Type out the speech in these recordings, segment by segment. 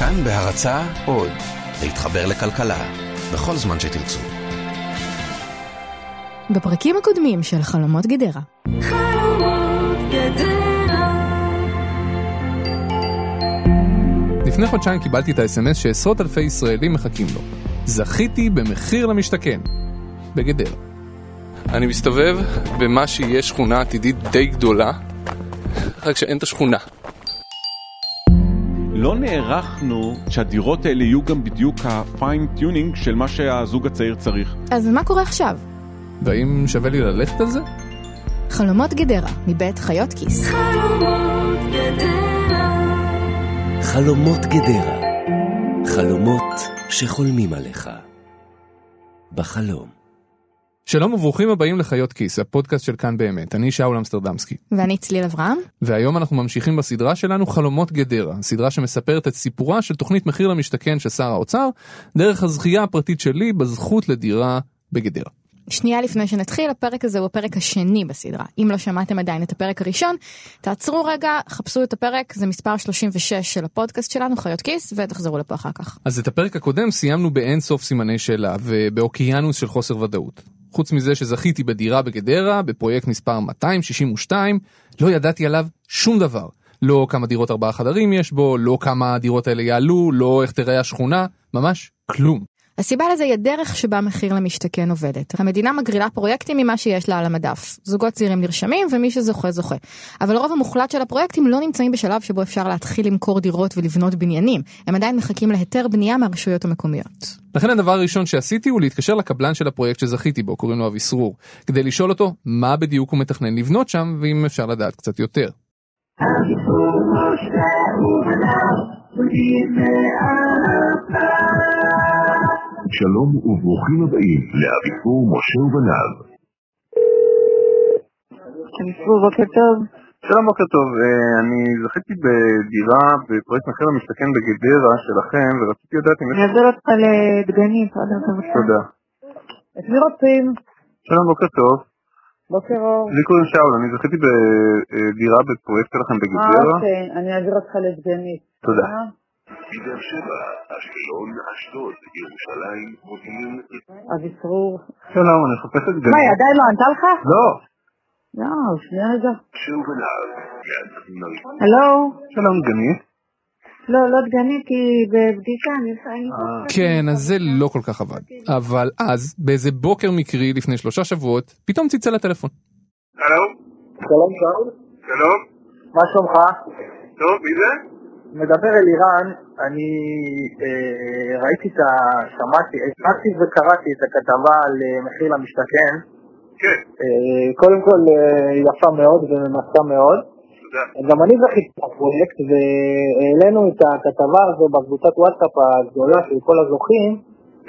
כאן בהרצה עוד, להתחבר לכלכלה, בכל זמן שתרצו. בפרקים הקודמים של חלומות גדרה. חלומות גדרה. לפני חודשיים קיבלתי את האס.אם.אס שעשרות אלפי ישראלים מחכים לו. זכיתי במחיר למשתכן. בגדרה. אני מסתובב במה שיהיה שכונה עתידית די גדולה, רק שאין את השכונה. לא נערכנו שהדירות האלה יהיו גם בדיוק ה-fine tuning של מה שהזוג הצעיר צריך. אז מה קורה עכשיו? והאם שווה לי ללכת על זה? חלומות גדרה, מבית חיות כיס. חלומות גדרה. חלומות גדרה. חלומות שחולמים עליך. בחלום. שלום וברוכים הבאים לחיות כיס, הפודקאסט של כאן באמת. אני שאול אמסטרדמסקי. ואני צליל אברהם. והיום אנחנו ממשיכים בסדרה שלנו חלומות גדרה, סדרה שמספרת את סיפורה של תוכנית מחיר למשתכן של שר האוצר, דרך הזכייה הפרטית שלי בזכות לדירה בגדרה. שנייה לפני שנתחיל, הפרק הזה הוא הפרק השני בסדרה. אם לא שמעתם עדיין את הפרק הראשון, תעצרו רגע, חפשו את הפרק, זה מספר 36 של הפודקאסט שלנו, חיות כיס, ותחזרו לפה אחר כך. אז את הפרק הקודם סיימנו באין סוף סימני שאלה ובאוקיינוס של חוסר ודאות. חוץ מזה שזכיתי בדירה בגדרה, בפרויקט מספר 262, לא ידעתי עליו שום דבר. לא כמה דירות ארבעה חדרים יש בו, לא כמה הדירות האלה יעלו, לא איך תראה השכונה, ממש כלום. הסיבה לזה היא הדרך שבה מחיר למשתכן עובדת. המדינה מגרילה פרויקטים ממה שיש לה על המדף. זוגות צעירים נרשמים ומי שזוכה זוכה. אבל הרוב המוחלט של הפרויקטים לא נמצאים בשלב שבו אפשר להתחיל למכור דירות ולבנות בניינים. הם עדיין מחכים להיתר בנייה מהרשויות המקומיות. לכן הדבר הראשון שעשיתי הוא להתקשר לקבלן של הפרויקט שזכיתי בו, קוראים לו אביסרור, כדי לשאול אותו מה בדיוק הוא מתכנן לבנות שם ואם אפשר לדעת קצת יותר. שלום וברוכים הבאים לאביפור משה ובניו. בוקר טוב. שלום, בוקר טוב. אה, אני זכיתי בדירה בפרויקט מחיר למשתכן בגדרה שלכם, ורציתי לדעת אם יש... אני אעביר אותך לדגנית, עוד מעט בבקשה. תודה. את מי רוצים? שלום, בוקר טוב. בוקר אור. לי קוראים שאול, אני זכיתי בדירה בפרויקט שלכם אה, בגדרה. אוקיי, אני אעביר אותך לדגנית. תודה. מבאר שבע, אשקלון, אשדוד, ירושלים, מודיעין, אביסרור. שלום, אני מחפש את מה, גנית. היא עדיין לא ענתה לך? לא. לא, שנייה רגע. יעדים הראשון. הלו? שלום, גנית. לא, לא דגנית, היא בבדיקה, אני אה. עושה- כן, אז זה לא כל כך עבד. אבל אז, באיזה בוקר מקרי לפני שלושה שבועות, פתאום צלצל הטלפון. שלום. שלום שאול, שלום. מה שלומך? טוב, מי זה? מדבר אלירן, אני אה, ראיתי את ה... שמעתי, שמעתי וקראתי את הכתבה על אה, מחיר למשתכן. כן, אה, קודם כל אה, יפה מאוד וממצה מאוד. תודה. גם אני זכיתי בפרויקט והעלינו את הכתבה הזו בקבוצת וואטסאפ הגדולה של כל הזוכים.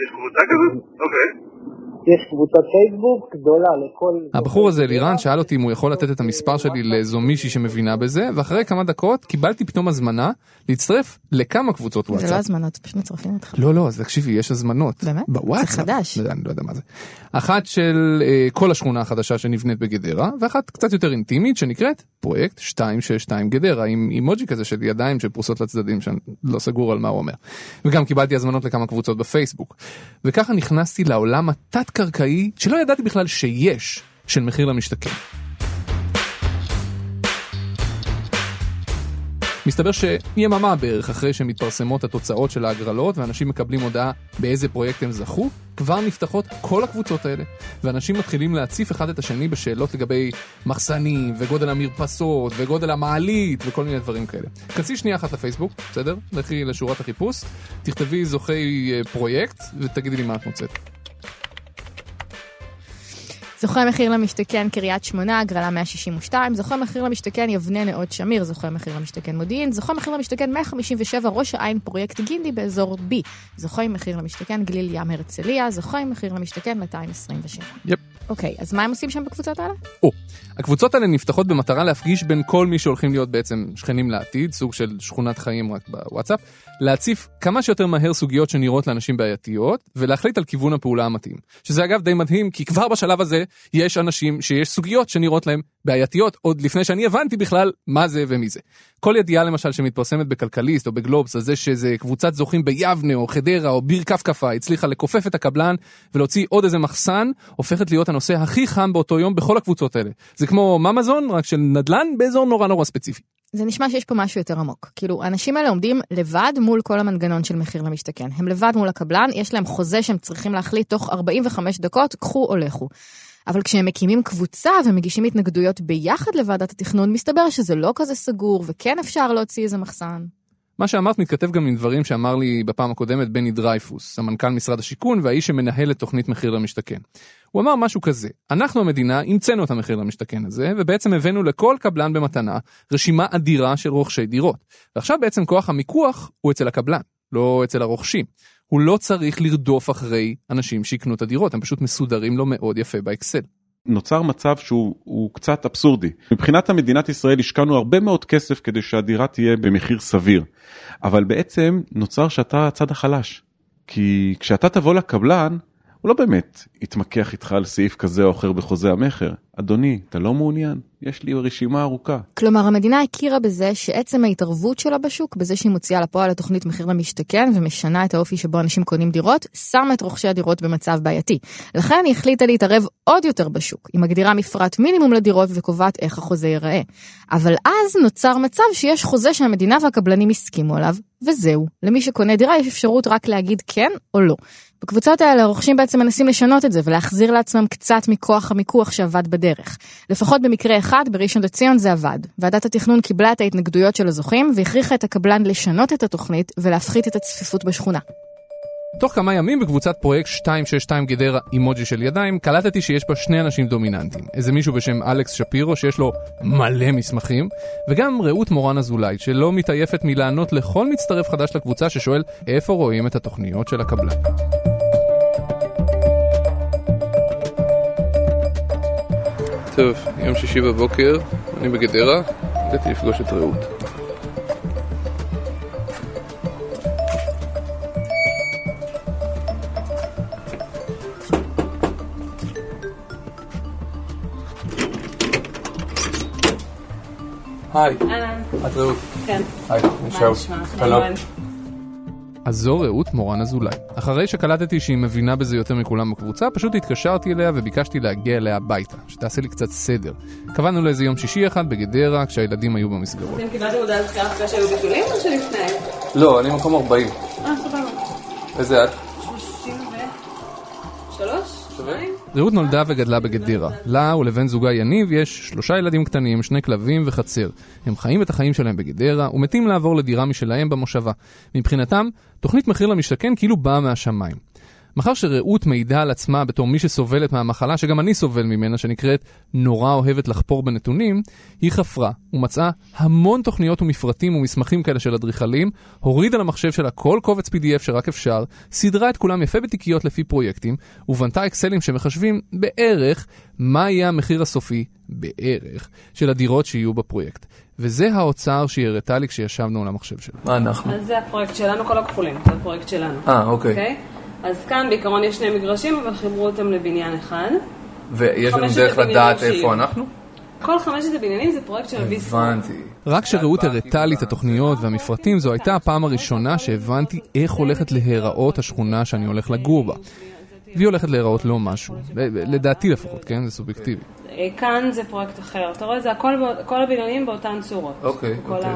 יש קבוצה כזאת? אוקיי. יש קבוצת פייסבוק גדולה לכל... הבחור הזה, לירן, שאל אותי אם הוא יכול לתת את המספר שלי לאיזו מישהי שמבינה בזה, ואחרי כמה דקות קיבלתי פתאום הזמנה להצטרף לכמה קבוצות זה לא וואטסאפ. הזמנות, פשוט מצרפים אותך. לא, לא, אז תקשיבי, יש הזמנות. באמת? בוואטסאפ. זה חדש. לא, אני לא יודע מה זה. אחת של אה, כל השכונה החדשה שנבנית בגדרה, ואחת קצת יותר אינטימית שנקראת פרויקט 262 גדרה, עם אימוג'י כזה של ידיים שפרוסות לצדדים, שאני לא סגור על מה הוא אומר. וגם קיבלתי הזמנות לכמה קבוצות בפייסבוק. וככה נכנסתי לעולם התת-קרקעי, שלא ידעתי בכלל שיש, של מחיר למשתכן. מסתבר שיממה בערך אחרי שמתפרסמות התוצאות של ההגרלות ואנשים מקבלים הודעה באיזה פרויקט הם זכו, כבר נפתחות כל הקבוצות האלה, ואנשים מתחילים להציף אחד את השני בשאלות לגבי מחסנים, וגודל המרפסות, וגודל המעלית, וכל מיני דברים כאלה. כנסי שנייה אחת לפייסבוק, בסדר? לכי לשורת החיפוש, תכתבי זוכי אה, פרויקט, ותגידי לי מה את מוצאת. זוכה מחיר למשתכן קריית שמונה, הגרלה 162, זוכה מחיר למשתכן יבנה נאות שמיר, זוכה מחיר למשתכן מודיעין, זוכה מחיר למשתכן 157 ראש העין פרויקט גינדי באזור B, זוכה מחיר למשתכן גליל ים הרצליה, זוכה מחיר למשתכן 227. יפ. אוקיי, אז מה הם עושים שם בקבוצות האלה? או, הקבוצות האלה נפתחות במטרה להפגיש בין כל מי שהולכים להיות בעצם שכנים לעתיד, סוג של שכונת חיים רק בוואטסאפ, להציף כמה שיותר מהר סוגיות שנראות לאנשים בעייתיות, ולהחליט על כיוון הפעולה המתאים. שזה אגב די מדהים, כי כבר בשלב הזה יש אנשים שיש סוגיות שנראות להם בעייתיות עוד לפני שאני הבנתי בכלל מה זה ומי זה. כל ידיעה למשל שמתפרסמת בכלכליסט או בגלובס על זה שזה קבוצת זוכים ביבנה או חדרה או ביר כפכפה הצליחה לכופף את הקבלן ולהוציא עוד איזה מחסן הופכת להיות הנושא הכי חם באותו יום בכל הקבוצות האלה. זה כמו ממזון רק של נדל"ן באזור נורא נורא ספציפי. זה נשמע שיש פה משהו יותר עמוק. כאילו, האנשים האלה עומדים לבד מול כל המנגנון של מחיר למשתכן. הם לבד מול הקבלן, יש להם חוזה שהם צריכים להחליט תוך 45 דקות, קחו או לכו. אבל כשהם מקימים קבוצה ומגישים התנגדויות ביחד לוועדת התכנון, מסתבר שזה לא כזה סגור, וכן אפשר להוציא איזה מחסן. מה שאמרת מתכתב גם עם דברים שאמר לי בפעם הקודמת בני דרייפוס, סמנכ"ל משרד השיכון והאיש שמנהל את תוכנית מחיר למשתכן. הוא אמר משהו כזה, אנחנו המדינה המצאנו את המחיר למשתכן הזה, ובעצם הבאנו לכל קבלן במתנה רשימה אדירה של רוכשי דירות. ועכשיו בעצם כוח המיקוח הוא אצל הקבלן, לא אצל הרוכשים. הוא לא צריך לרדוף אחרי אנשים שיקנו את הדירות, הם פשוט מסודרים לו מאוד יפה באקסל. נוצר מצב שהוא הוא קצת אבסורדי. מבחינת המדינת ישראל השקענו הרבה מאוד כסף כדי שהדירה תהיה במחיר סביר, אבל בעצם נוצר שאתה הצד החלש. כי כשאתה תבוא לקבלן, הוא לא באמת יתמקח איתך על סעיף כזה או אחר בחוזה המכר. אדוני, אתה לא מעוניין? יש לי רשימה ארוכה. כלומר, המדינה הכירה בזה שעצם ההתערבות שלה בשוק, בזה שהיא מוציאה לפועל את תוכנית מחיר למשתכן ומשנה את האופי שבו אנשים קונים דירות, שמה את רוכשי הדירות במצב בעייתי. לכן היא החליטה להתערב עוד יותר בשוק. היא מגדירה מפרט מינימום לדירות וקובעת איך החוזה ייראה. אבל אז נוצר מצב שיש חוזה שהמדינה והקבלנים הסכימו עליו, וזהו. למי שקונה דירה יש אפשרות רק להגיד כן או לא. בקבוצות האלה הרוכשים בעצם מנסים לשנות את זה ולהחזיר לעצמם קצת מכוח המיקוח שעבד בדרך. לפחות במקרה אחד, בראשון לציון זה עבד. ועדת התכנון קיבלה את ההתנגדויות של הזוכים והכריחה את הקבלן לשנות את התוכנית ולהפחית את הצפיפות בשכונה. תוך כמה ימים בקבוצת פרויקט 262 גדרה אימוג'י של ידיים, קלטתי שיש בה שני אנשים דומיננטיים. איזה מישהו בשם אלכס שפירו שיש לו מלא מסמכים, וגם רעות מורן אזולאי שלא מתעייפת מלענות לכל מצטרף חדש לקבוצה ששואל איפה רואים את התוכניות של הקבלן. טוב, יום שישי בבוקר, אני בגדרה, הגעתי לפגוש את רעות. היי, אהלן. את רעות. כן. היי. נשמע? שלום. אז זו רעות מורן אזולאי. אחרי שקלטתי שהיא מבינה בזה יותר מכולם בקבוצה, פשוט התקשרתי אליה וביקשתי להגיע אליה הביתה, שתעשה לי קצת סדר. קבענו לאיזה יום שישי אחד בגדרה, כשהילדים היו במסגרות. אתם קיבלתם הודעת דחייה אחרי שהיו ביטולים או שלפני? לא, אני מקום 40. אה, סבבה. איזה את? רעות נולדה וגדלה בגדרה. לה ולבן זוגה יניב יש שלושה ילדים קטנים, שני כלבים וחצר. הם חיים את החיים שלהם בגדרה ומתים לעבור לדירה משלהם במושבה. מבחינתם, תוכנית מחיר למשתכן כאילו באה מהשמיים. מאחר שרעות מעידה על עצמה בתור מי שסובלת מהמחלה שגם אני סובל ממנה, שנקראת נורא אוהבת לחפור בנתונים, היא חפרה ומצאה המון תוכניות ומפרטים ומסמכים כאלה של אדריכלים, הורידה למחשב שלה כל קובץ PDF שרק אפשר, סידרה את כולם יפה בתיקיות לפי פרויקטים, ובנתה אקסלים שמחשבים בערך מה יהיה המחיר הסופי, בערך, של הדירות שיהיו בפרויקט. וזה האוצר שהיא הראתה לי כשישבנו על המחשב שלה. מה אנחנו? אז זה הפרויקט שלנו, כל הכחולים, זה הפרויקט שלנו. אה, אוקיי. אוקיי? אז כאן בעיקרון יש שני מגרשים, אבל חיברו אותם לבניין אחד. ויש לנו דרך לדעת איפה. אנחנו? כל חמשת הבניינים זה פרויקט של ויסקון. רק כשרעות הראתה לי את התוכניות והמפרטים, זו הייתה הפעם הראשונה שהבנתי איך הולכת להיראות השכונה שאני הולך לגור בה. והיא הולכת להיראות לא משהו, לדעתי לפחות, כן? זה סובייקטיבי. אה, כאן זה פרויקט אחר. אתה רואה, זה הכל, כל הבניינים באותן צורות. אוקיי, כל אוקיי,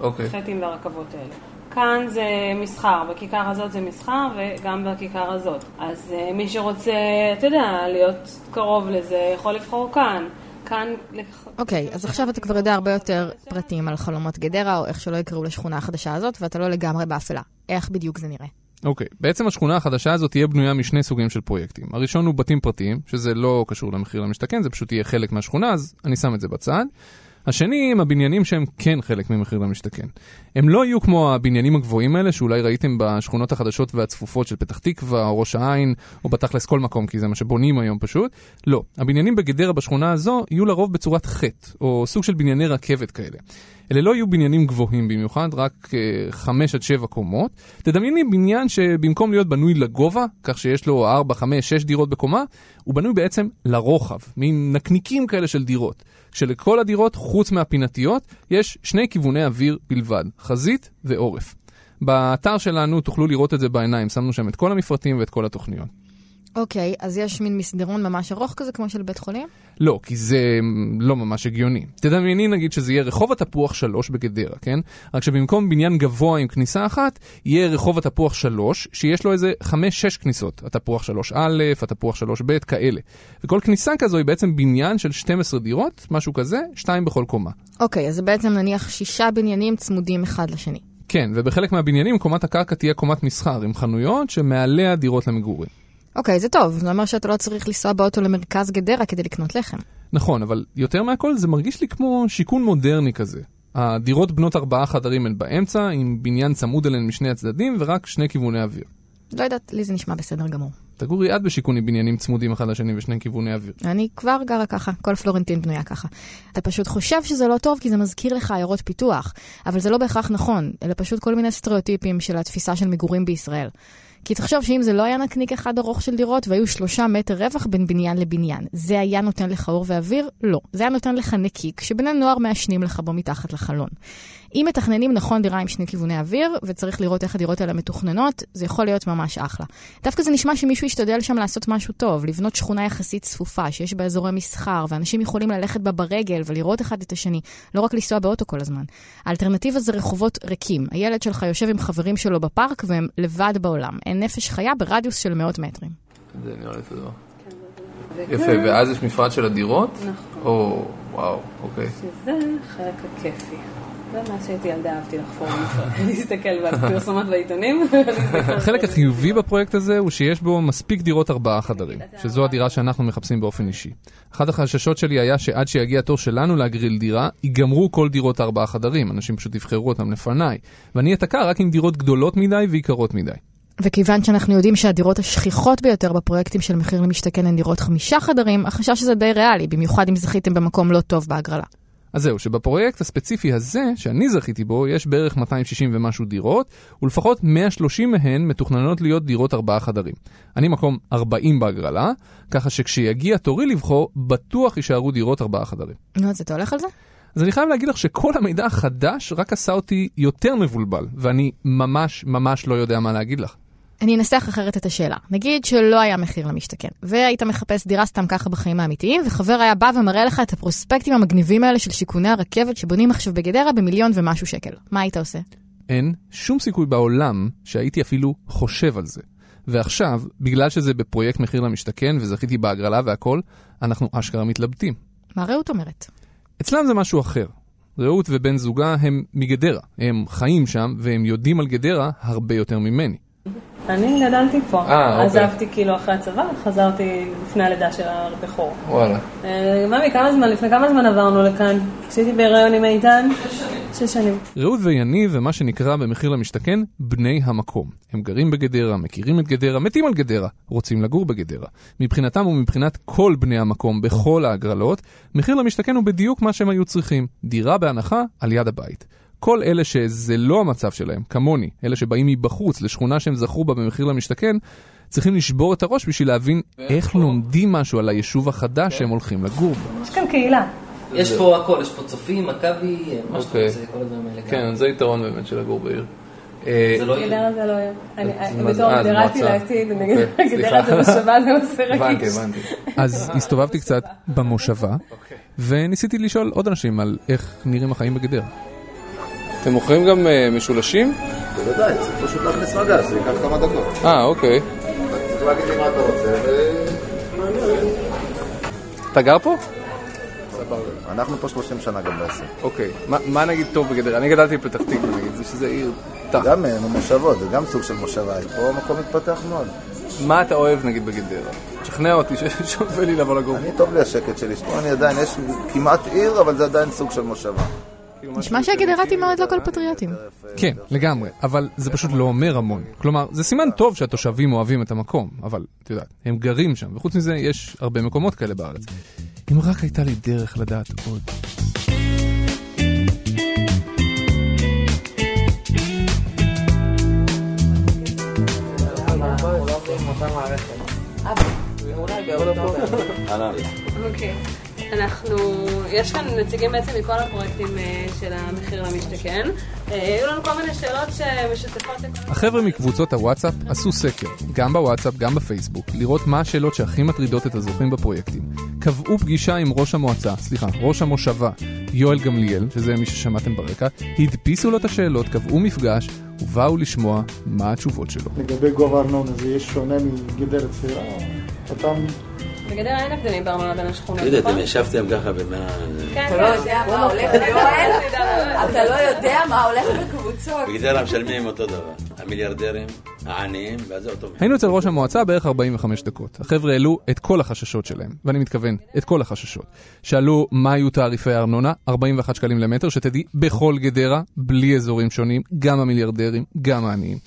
אוקיי. החטים והרכבות האלה. כאן זה מסחר, בכיכר הזאת זה מסחר וגם בכיכר הזאת. אז אה, מי שרוצה, אתה יודע, להיות קרוב לזה, יכול לבחור כאן. אוקיי, אז עכשיו אתה כבר יודע הרבה יותר פרטים על חלומות גדרה, או איך שלא יקראו לשכונה החדשה הזאת, ואתה לא לגמרי באפלה. איך בדיוק זה נראה? אוקיי, בעצם השכונה החדשה הזאת תהיה בנויה משני סוגים של פרויקטים. הראשון הוא בתים פרטיים, שזה לא קשור למחיר למשתכן, זה פשוט יהיה חלק מהשכונה, אז אני שם את זה בצד. השני הם הבניינים שהם כן חלק ממחיר למשתכן. הם לא יהיו כמו הבניינים הגבוהים האלה שאולי ראיתם בשכונות החדשות והצפופות של פתח תקווה או ראש העין או בתכלס כל מקום כי זה מה שבונים היום פשוט. לא, הבניינים בגדרה בשכונה הזו יהיו לרוב בצורת חטא או סוג של בנייני רכבת כאלה. אלה לא יהיו בניינים גבוהים במיוחד, רק אה, חמש עד שבע קומות. תדמייני בניין שבמקום להיות בנוי לגובה, כך שיש לו ארבע, חמש, שש דירות בקומה, הוא בנוי בעצם לרוחב, מין נקניקים כאלה של דירות. שלכל הדירות, חוץ מהפינתיות, יש שני כיווני אוויר בלבד, חזית ועורף. באתר שלנו תוכלו לראות את זה בעיניים, שמנו שם את כל המפרטים ואת כל התוכניות. אוקיי, אז יש מין מסדרון ממש ארוך כזה, כמו של בית חולים? לא, כי זה mm, לא ממש הגיוני. תדמייני נגיד שזה יהיה רחוב התפוח 3 בגדרה, כן? רק שבמקום בניין גבוה עם כניסה אחת, יהיה רחוב התפוח 3, שיש לו איזה 5-6 כניסות. התפוח 3א, התפוח 3ב, כאלה. וכל כניסה כזו היא בעצם בניין של 12 דירות, משהו כזה, שתיים בכל קומה. אוקיי, אז זה בעצם נניח שישה בניינים צמודים אחד לשני. כן, ובחלק מהבניינים קומת הקרקע תהיה קומת מסחר עם חנויות שמעליה דירות למגורים. אוקיי, זה טוב, זה אומר שאתה לא צריך לנסוע באוטו למרכז גדרה כדי לקנות לחם. נכון, אבל יותר מהכל זה מרגיש לי כמו שיכון מודרני כזה. הדירות בנות ארבעה חדרים הן באמצע, עם בניין צמוד אליהן משני הצדדים ורק שני כיווני אוויר. לא יודעת, לי זה נשמע בסדר גמור. תגורי את בשיכון עם בניינים צמודים אחד לשני ושני כיווני אוויר. אני כבר גרה ככה, כל פלורנטין בנויה ככה. אתה פשוט חושב שזה לא טוב כי זה מזכיר לך עיירות פיתוח, אבל זה לא בהכרח נכון, אלה פשוט כל מיני סטריאוטיפים של התפיסה של מגורים בישראל. כי תחשוב שאם זה לא היה נקניק אחד ארוך של דירות והיו שלושה מטר רווח בין בניין לבניין, זה היה נותן לך אור ואוויר? לא. זה היה נותן לך נקיק שבני נוער מעשנים לך בו מתחת לחלון. אם מתכננים נכון דירה עם שני כיווני אוויר, וצריך לראות איך הדירות האלה מתוכננות, זה יכול להיות ממש אחלה. דווקא זה נשמע שמישהו ישתדל שם לעשות משהו טוב, לבנות שכונה יחסית צפופה, שיש בה אזורי מסחר, ואנשים יכולים ללכת בה ברגל ולראות אחד את השני, לא רק לנסוע באוטו כל הזמן. האלטרנטיבה זה רחובות ריקים. הילד שלך יושב עם חברים שלו בפארק והם לבד בעולם. אין נפש חיה ברדיוס של מאות מטרים. זה נראה לי סבבה. יפה, ואז יש מפרט של הדירות? נכון. או, וואו, אוקיי. שזה החלק הכיפי. זה מה שהייתי ילדה, אהבתי לחפור במפרט. להסתכל בפרסומות בעיתונים. החלק החיובי בפרויקט הזה הוא שיש בו מספיק דירות ארבעה חדרים, שזו הדירה שאנחנו מחפשים באופן אישי. אחד החששות שלי היה שעד שיגיע התור שלנו להגריל דירה, ייגמרו כל דירות ארבעה חדרים, אנשים פשוט יבחרו אותם לפניי, ואני אתקע רק עם דירות גדולות מדי ויקרות מדי. וכיוון שאנחנו יודעים שהדירות השכיחות ביותר בפרויקטים של מחיר למשתכן הן דירות חמישה חדרים, החשש הזה די ריאלי, במיוחד אם זכיתם במקום לא טוב בהגרלה. אז זהו, שבפרויקט הספציפי הזה, שאני זכיתי בו, יש בערך 260 ומשהו דירות, ולפחות 130 מהן מתוכננות להיות דירות ארבעה חדרים. אני מקום 40 בהגרלה, ככה שכשיגיע תורי לבחור, בטוח יישארו דירות ארבעה חדרים. נו, אז אתה הולך על זה? אז אני חייב להגיד לך שכל המידע החדש רק עשה אותי יותר מבולבל, ואני ממש ממש לא יודע מה להגיד לך. אני אנסח אחרת את השאלה. נגיד שלא היה מחיר למשתכן, והיית מחפש דירה סתם ככה בחיים האמיתיים, וחבר היה בא ומראה לך את הפרוספקטים המגניבים האלה של שיכוני הרכבת שבונים עכשיו בגדרה במיליון ומשהו שקל. מה היית עושה? אין שום סיכוי בעולם שהייתי אפילו חושב על זה. ועכשיו, בגלל שזה בפרויקט מחיר למשתכן וזכיתי בהגרלה והכל, אנחנו אשכרה מתלבטים. מה רעות אומרת? אצלם זה משהו אחר. רעות ובן זוגה הם מגדרה, הם חיים שם והם יודעים על גדרה הרבה יותר ממני. אני גדלתי פה. אה, אוקיי. עזבתי כאילו אחרי הצבא, חזרתי לפני הלידה של הבכור. וואלה. אה, ממי, כמה זמן, לפני כמה זמן עברנו לכאן? כשהייתי בהיריון עם איתן? שש שנים. רעות ויניב הם מה שנקרא במחיר למשתכן בני המקום. הם גרים בגדרה, מכירים את גדרה, מתים על גדרה, רוצים לגור בגדרה. מבחינתם ומבחינת כל בני המקום בכל ההגרלות, מחיר למשתכן הוא בדיוק מה שהם היו צריכים, דירה בהנחה על יד הבית. כל אלה שזה לא המצב שלהם, כמוני, אלה שבאים מבחוץ לשכונה שהם זכו בה במחיר למשתכן, צריכים לשבור את הראש בשביל להבין איך לומדים משהו על היישוב החדש שהם הולכים לגור בו. יש כאן קהילה. יש פה הכל, יש פה צופים, מכבי, מה שאתה אוקיי. רוצה, כל הדברים האלה. כן, זה יתרון באמת של לגור בעיר. זה לא יהיה. גדרה זה לא יהיה. אני- אז מה זה- בתור אה, גדרתי. לעתיד, אני אגיד, אוקיי, גדרה זה. מושבה, זה נושא הבנתי, רגיש. הבנתי. אז הסתובבתי קצת במושבה, וניסיתי לשאול עוד אנשים על איך נראים החיים בגדרה. אתם מוכרים גם אה, משולשים? בוודאי, צריך פשוט להכניס מגע, זה ייקח כמה דקות. אה, אוקיי. צריך להגיד לי מה אתה רוצה, ו... אתה גר פה? סבבה. אנחנו פה 30 שנה גם בעסק. אוקיי. מה- נגיד טוב בגדרה? אני גדלתי בפתח תקווה נגיד, זה שזה עיר טח. גם אה, מושבות, זה גם סוג של מושבה, פה מקום מתפתח מאוד. מה אתה אוהב נגיד בגדרה? תשכנע אותי ששווה לי לבוא לגור. אני טוב לי השקט שלי, פה אני עדיין, יש כמעט עיר, אבל זה עדיין סוג של מושבה. נשמע שהגנרטים מאוד לא כל פטריוטים. כן, לגמרי, אבל זה פשוט לא, לא אומר המון. כלומר, זה סימן טוב שהתושבים אוהבים את המקום, אבל, את יודעת, הם גרים שם, וחוץ מזה יש הרבה מקומות כאלה בארץ. אם רק הייתה לי דרך לדעת עוד. אולי באותה אנחנו, יש כאן נציגים בעצם מכל הפרויקטים אה, של המחיר למשתכן. אה, היו לנו כל מיני שאלות שמשותפות לכל... החבר'ה מקבוצות הוואטסאפ עשו סקר, גם בוואטסאפ, גם בפייסבוק, לראות מה השאלות שהכי מטרידות את הזוכים בפרויקטים. קבעו פגישה עם ראש המועצה, סליחה, ראש המושבה, יואל גמליאל, שזה מי ששמעתם ברקע, הדפיסו לו את השאלות, קבעו מפגש, ובאו לשמוע מה התשובות שלו. לגבי גובה ארנונה זה יהיה שונה מגדרת צעירה? אותם... בגדרה אין הבדלים בארנונה בין השכונות, נכון? אתם ישבתם ככה במה... כן, אתה לא יודע מה הולך, יואל? אתה לא יודע מה הולך בקבוצות. בגדרה משלמים אותו דבר. המיליארדרים, העניים, ואז זה אותו מחיר. היינו אצל ראש המועצה בערך 45 דקות. החבר'ה העלו את כל החששות שלהם, ואני מתכוון, את כל החששות. שאלו מה היו תעריפי הארנונה, 41 שקלים למטר, שתדעי, בכל גדרה, בלי אזורים שונים, גם המיליארדרים, גם העניים.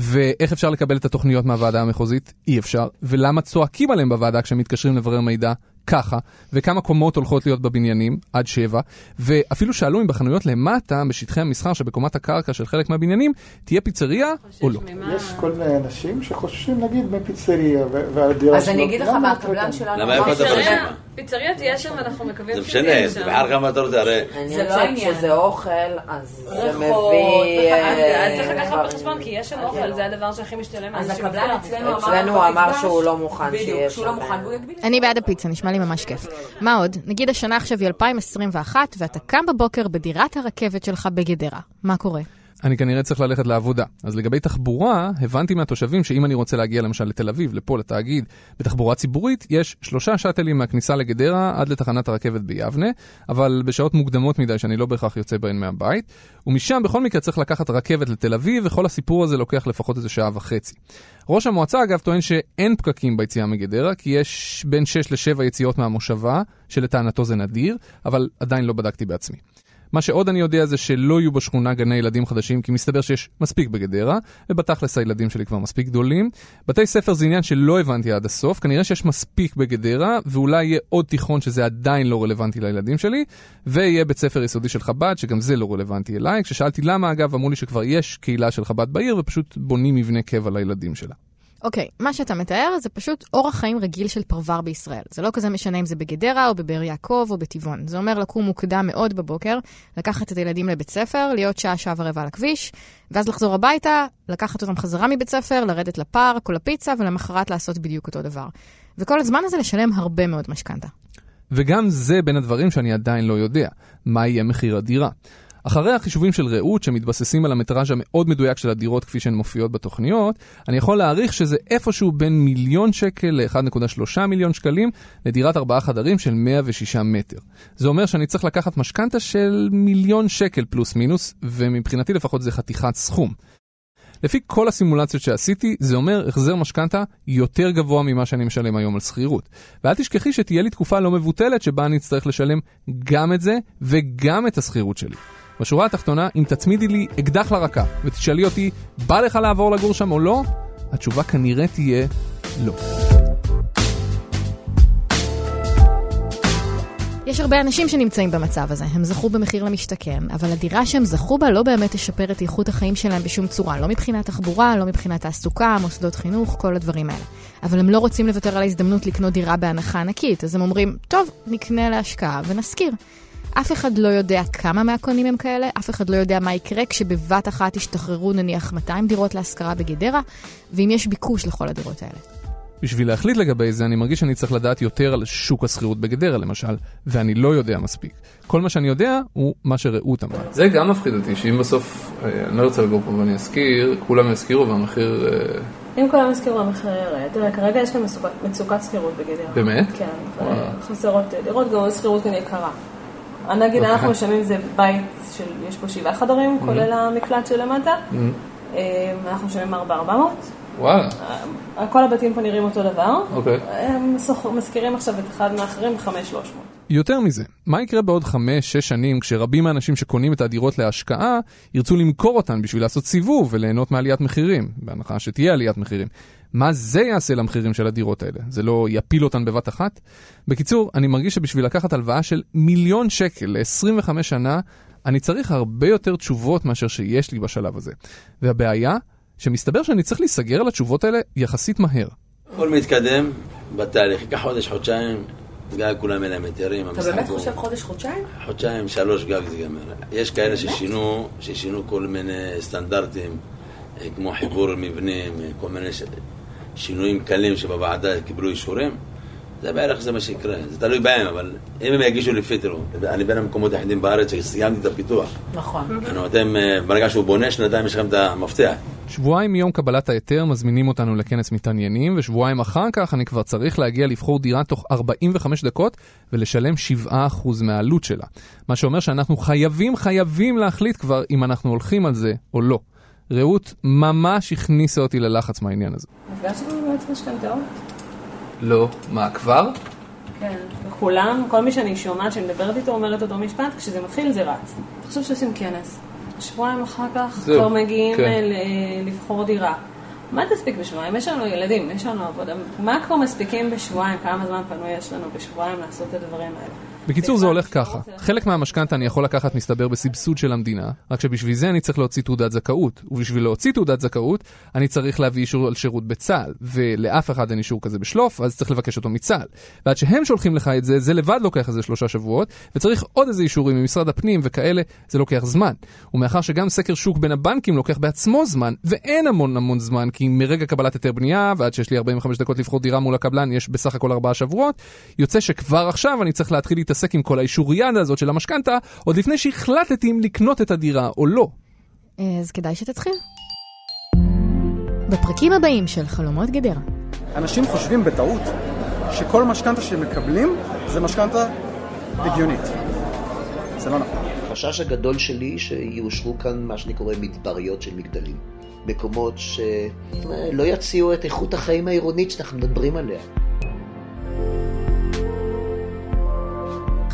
ואיך אפשר לקבל את התוכניות מהוועדה המחוזית? אי אפשר. ולמה צועקים עליהם בוועדה כשהם מתקשרים לברר מידע? ככה. וכמה קומות הולכות להיות בבניינים? עד שבע. ואפילו שאלו אם בחנויות למטה, בשטחי המסחר שבקומת הקרקע של חלק מהבניינים, תהיה פיצריה או לא. יש כל מיני אנשים שחוששים נגיד מפיצריה והדירה אז אני שלו. אגיד לך מה, הקבלן שלנו למה איפה אתה פיצריה- ברשימה? פיצריה תהיה שם, אנחנו מקווים זה שתהיה משנה, שם. תבחר כמה אתה רוצה, הרי... זה לא העניין. כשזה אוכל, אז זה מביא... אז צריך לקחת. בחשבון, כי יש שם אוכל, זה הדבר שהכי משתלם. אז הקבלן. אצלנו אמר שהוא לא מוכן שיהיה בדיוק, שהוא לא שם. מוכן והוא יגביל. אני בעד הפיצה, נשמע לי ממש כיף. מה עוד? נגיד השנה עכשיו היא 2021, ואתה קם בבוקר בדירת הרכבת שלך בגדרה. מה קורה? אני כנראה צריך ללכת לעבודה. אז לגבי תחבורה, הבנתי מהתושבים שאם אני רוצה להגיע למשל לתל אביב, לפה, לתאגיד, בתחבורה ציבורית, יש שלושה שאטלים מהכניסה לגדרה עד לתחנת הרכבת ביבנה, אבל בשעות מוקדמות מדי שאני לא בהכרח יוצא בהן מהבית, ומשם בכל מקרה צריך לקחת רכבת לתל אביב, וכל הסיפור הזה לוקח לפחות איזה שעה וחצי. ראש המועצה אגב טוען שאין פקקים ביציאה מגדרה, כי יש בין 6 ל-7 יציאות מהמושבה, שלטענתו זה נדיר, אבל עדיין לא בדקתי בעצמי. מה שעוד אני יודע זה שלא יהיו בשכונה גני ילדים חדשים, כי מסתבר שיש מספיק בגדרה, ובתכלס הילדים שלי כבר מספיק גדולים. בתי ספר זה עניין שלא הבנתי עד הסוף, כנראה שיש מספיק בגדרה, ואולי יהיה עוד תיכון שזה עדיין לא רלוונטי לילדים שלי, ויהיה בית ספר יסודי של חב"ד, שגם זה לא רלוונטי אליי. כששאלתי למה, אגב, אמרו לי שכבר יש קהילה של חב"ד בעיר, ופשוט בונים מבנה קבע לילדים שלה. אוקיי, מה שאתה מתאר זה פשוט אורח חיים רגיל של פרבר בישראל. זה לא כזה משנה אם זה בגדרה או בבאר יעקב או בטבעון. זה אומר לקום מוקדם מאוד בבוקר, לקחת את הילדים לבית ספר, להיות שעה, שעה ורבע על הכביש, ואז לחזור הביתה, לקחת אותם חזרה מבית ספר, לרדת לפארק או לפיצה, ולמחרת לעשות בדיוק אותו דבר. וכל הזמן הזה לשלם הרבה מאוד משכנתה. וגם זה בין הדברים שאני עדיין לא יודע, מה יהיה מחיר הדירה. אחרי החישובים של רעות, שמתבססים על המטראז' המאוד מדויק של הדירות כפי שהן מופיעות בתוכניות, אני יכול להעריך שזה איפשהו בין מיליון שקל ל-1.3 מיליון שקלים לדירת ארבעה חדרים של 106 מטר. זה אומר שאני צריך לקחת משכנתה של מיליון שקל פלוס מינוס, ומבחינתי לפחות זה חתיכת סכום. לפי כל הסימולציות שעשיתי, זה אומר החזר משכנתה יותר גבוה ממה שאני משלם היום על שכירות. ואל תשכחי שתהיה לי תקופה לא מבוטלת שבה אני אצטרך לשלם גם את זה וגם את השכירות שלי. בשורה התחתונה, אם תצמידי לי אקדח לרקה ותשאלי אותי, בא לך לעבור לגור שם או לא? התשובה כנראה תהיה לא. יש הרבה אנשים שנמצאים במצב הזה, הם זכו במחיר למשתכן, אבל הדירה שהם זכו בה לא באמת תשפר את איכות החיים שלהם בשום צורה, לא מבחינת תחבורה, לא מבחינת תעסוקה, מוסדות חינוך, כל הדברים האלה. אבל הם לא רוצים לוותר על ההזדמנות לקנות דירה בהנחה ענקית, אז הם אומרים, טוב, נקנה להשקעה ונשכיר. אף אחד לא יודע כמה מהקונים הם כאלה, אף אחד לא יודע מה יקרה כשבבת אחת ישתחררו נניח 200 דירות להשכרה בגדרה, ואם יש ביקוש לכל הדירות האלה. בשביל להחליט לגבי זה, אני מרגיש שאני צריך לדעת יותר על שוק השכירות בגדרה למשל, ואני לא יודע מספיק. כל מה שאני יודע הוא מה שרעות אמרה. זה גם מפחיד אותי, שאם בסוף, אני לא רוצה לגור פה ואני אזכיר, כולם יזכירו והמחיר... אם כולם יזכירו המחיר ירד, תראה, כרגע יש כאן מצוקת שכירות בגדרה. באמת? כן, חסרות דירות, גם השכירות כאן יקרה. נגיד אנחנו משלמים זה בית של, יש פה שבעה חדרים, כולל המקלט שלמטה, אנחנו משלמים 4,400. וואלה. כל הבתים פה נראים אותו דבר. אוקיי. הם מזכירים עכשיו את אחד מהאחרים ב-5,300. יותר מזה, מה יקרה בעוד 5-6 שנים כשרבים מהאנשים שקונים את הדירות להשקעה ירצו למכור אותן בשביל לעשות סיבוב וליהנות מעליית מחירים, בהנחה שתהיה עליית מחירים. מה זה יעשה למחירים של הדירות האלה? זה לא יפיל אותן בבת אחת? בקיצור, אני מרגיש שבשביל לקחת הלוואה של מיליון שקל ל-25 שנה, אני צריך הרבה יותר תשובות מאשר שיש לי בשלב הזה. והבעיה, שמסתבר שאני צריך להיסגר על התשובות האלה יחסית מהר. הכל מתקדם בתהליך, ייקח חודש, חודשיים, גג כולם אין להם היתרים. אתה באמת חושב חודש, חודשיים? חודשיים, שלוש גג זה ייגמר. יש כאלה ששינו, ששינו כל מיני סטנדרטים, אה, כמו חיבור מבנים, אה, כל מיני ש... שינויים קלים שבוועדה קיבלו אישורים. זה בערך זה מה שיקרה, זה תלוי בהם, אבל אם הם יגישו לפי, תראו, אני בין המקומות היחידים בארץ שסיימתי את הפיתוח. נכון. נו, אתם, אה, ברגע שהוא בונה, שנתיים יש לכם את המפתח. שבועיים מיום קבלת ההיתר מזמינים אותנו לכנס מתעניינים, ושבועיים אחר כך אני כבר צריך להגיע לבחור דירה תוך 45 דקות ולשלם 7% מהעלות שלה. מה שאומר שאנחנו חייבים, חייבים להחליט כבר אם אנחנו הולכים על זה או לא. רעות ממש הכניסה אותי ללחץ מהעניין הזה. נפגשת עם יועץ משכנתאות? לא. מה, כבר? כן. וכולם, כל מי שאני שומעת שמדברת איתו אומר את אותו משפט, כשזה מתחיל זה רץ. תחשוב שעושים כנס. שבועיים אחר כך כבר מגיעים כן. ל- אה, לבחור דירה. מה תספיק בשבועיים? יש לנו ילדים, יש לנו עבודה. מה כבר מספיקים בשבועיים? כמה זמן פנוי יש לנו בשבועיים לעשות את הדברים האלה? בקיצור זה הולך ככה, חלק מהמשכנתה אני יכול לקחת מסתבר בסבסוד של המדינה, רק שבשביל זה אני צריך להוציא תעודת זכאות, ובשביל להוציא תעודת זכאות אני צריך להביא אישור על שירות בצה"ל, ולאף אחד אין אישור כזה בשלוף, אז צריך לבקש אותו מצה"ל. ועד שהם שולחים לך את זה, זה לבד לוקח איזה שלושה שבועות, וצריך עוד איזה אישורים ממשרד הפנים וכאלה, זה לוקח זמן. ומאחר שגם סקר שוק בין הבנקים לוקח בעצמו זמן, ואין המון המון זמן, כי מרגע קבלת היתר בנייה, ועד שיש לי 45 דקות לבחור דירה מול הקבלן, יש בסך הכל ארבעה שבועות, יוצא שכבר עכשיו אני צריך להתחיל להתעסק עם כל האישוריאדה הזאת של המשכנתה, עוד לפני שהחלטתי אם לקנות את הדירה או לא. אז כדאי שתתחיל. בפרקים הבאים של חלומות גדרה. אנשים חושבים בטעות שכל משכנתה שהם מקבלים זה משכנתה הגיונית. זה לא נכון. החשש הגדול שלי שיאושרו כאן מה שאני קורא מדבריות של מגדלים. מקומות שלא יציעו את איכות החיים העירונית שאנחנו מדברים עליה.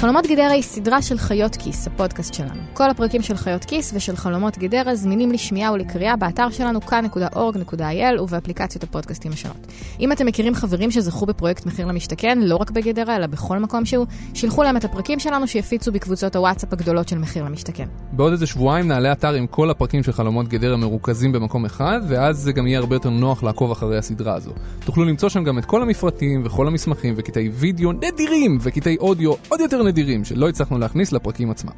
חלומות גדרה היא סדרה של חיות כיס, הפודקאסט שלנו. כל הפרקים של חיות כיס ושל חלומות גדרה זמינים לשמיעה ולקריאה באתר שלנו כאן.org.il ובאפליקציות הפודקאסטים השונות. אם אתם מכירים חברים שזכו בפרויקט מחיר למשתכן, לא רק בגדרה אלא בכל מקום שהוא, שילחו להם את הפרקים שלנו שיפיצו בקבוצות הוואטסאפ הגדולות של מחיר למשתכן. בעוד איזה שבועיים נעלה אתר עם כל הפרקים של חלומות גדרה מרוכזים במקום אחד, ואז זה גם יהיה הרבה יותר נוח לעקוב אחרי נדירים שלא הצלחנו להכניס לפרקים עצמם.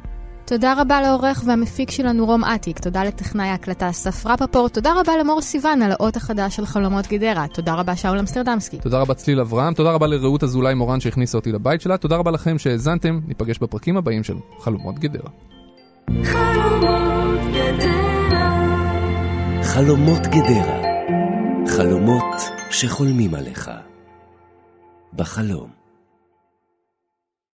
תודה רבה לעורך והמפיק שלנו רום אטיק, תודה לטכנאי ההקלטה אסף רפפורט, תודה רבה למור סיוון על האות החדש של חלומות גדרה, תודה רבה שאול אמסטרדמסקי. תודה רבה צליל אברהם, תודה רבה לרעות אזולאי מורן שהכניסה אותי לבית שלה, תודה רבה לכם שהאזנתם, ניפגש בפרקים הבאים של חלומות גדרה. חלומות גדרה חלומות גדרה. חלומות שחולמים עליך. בחלום.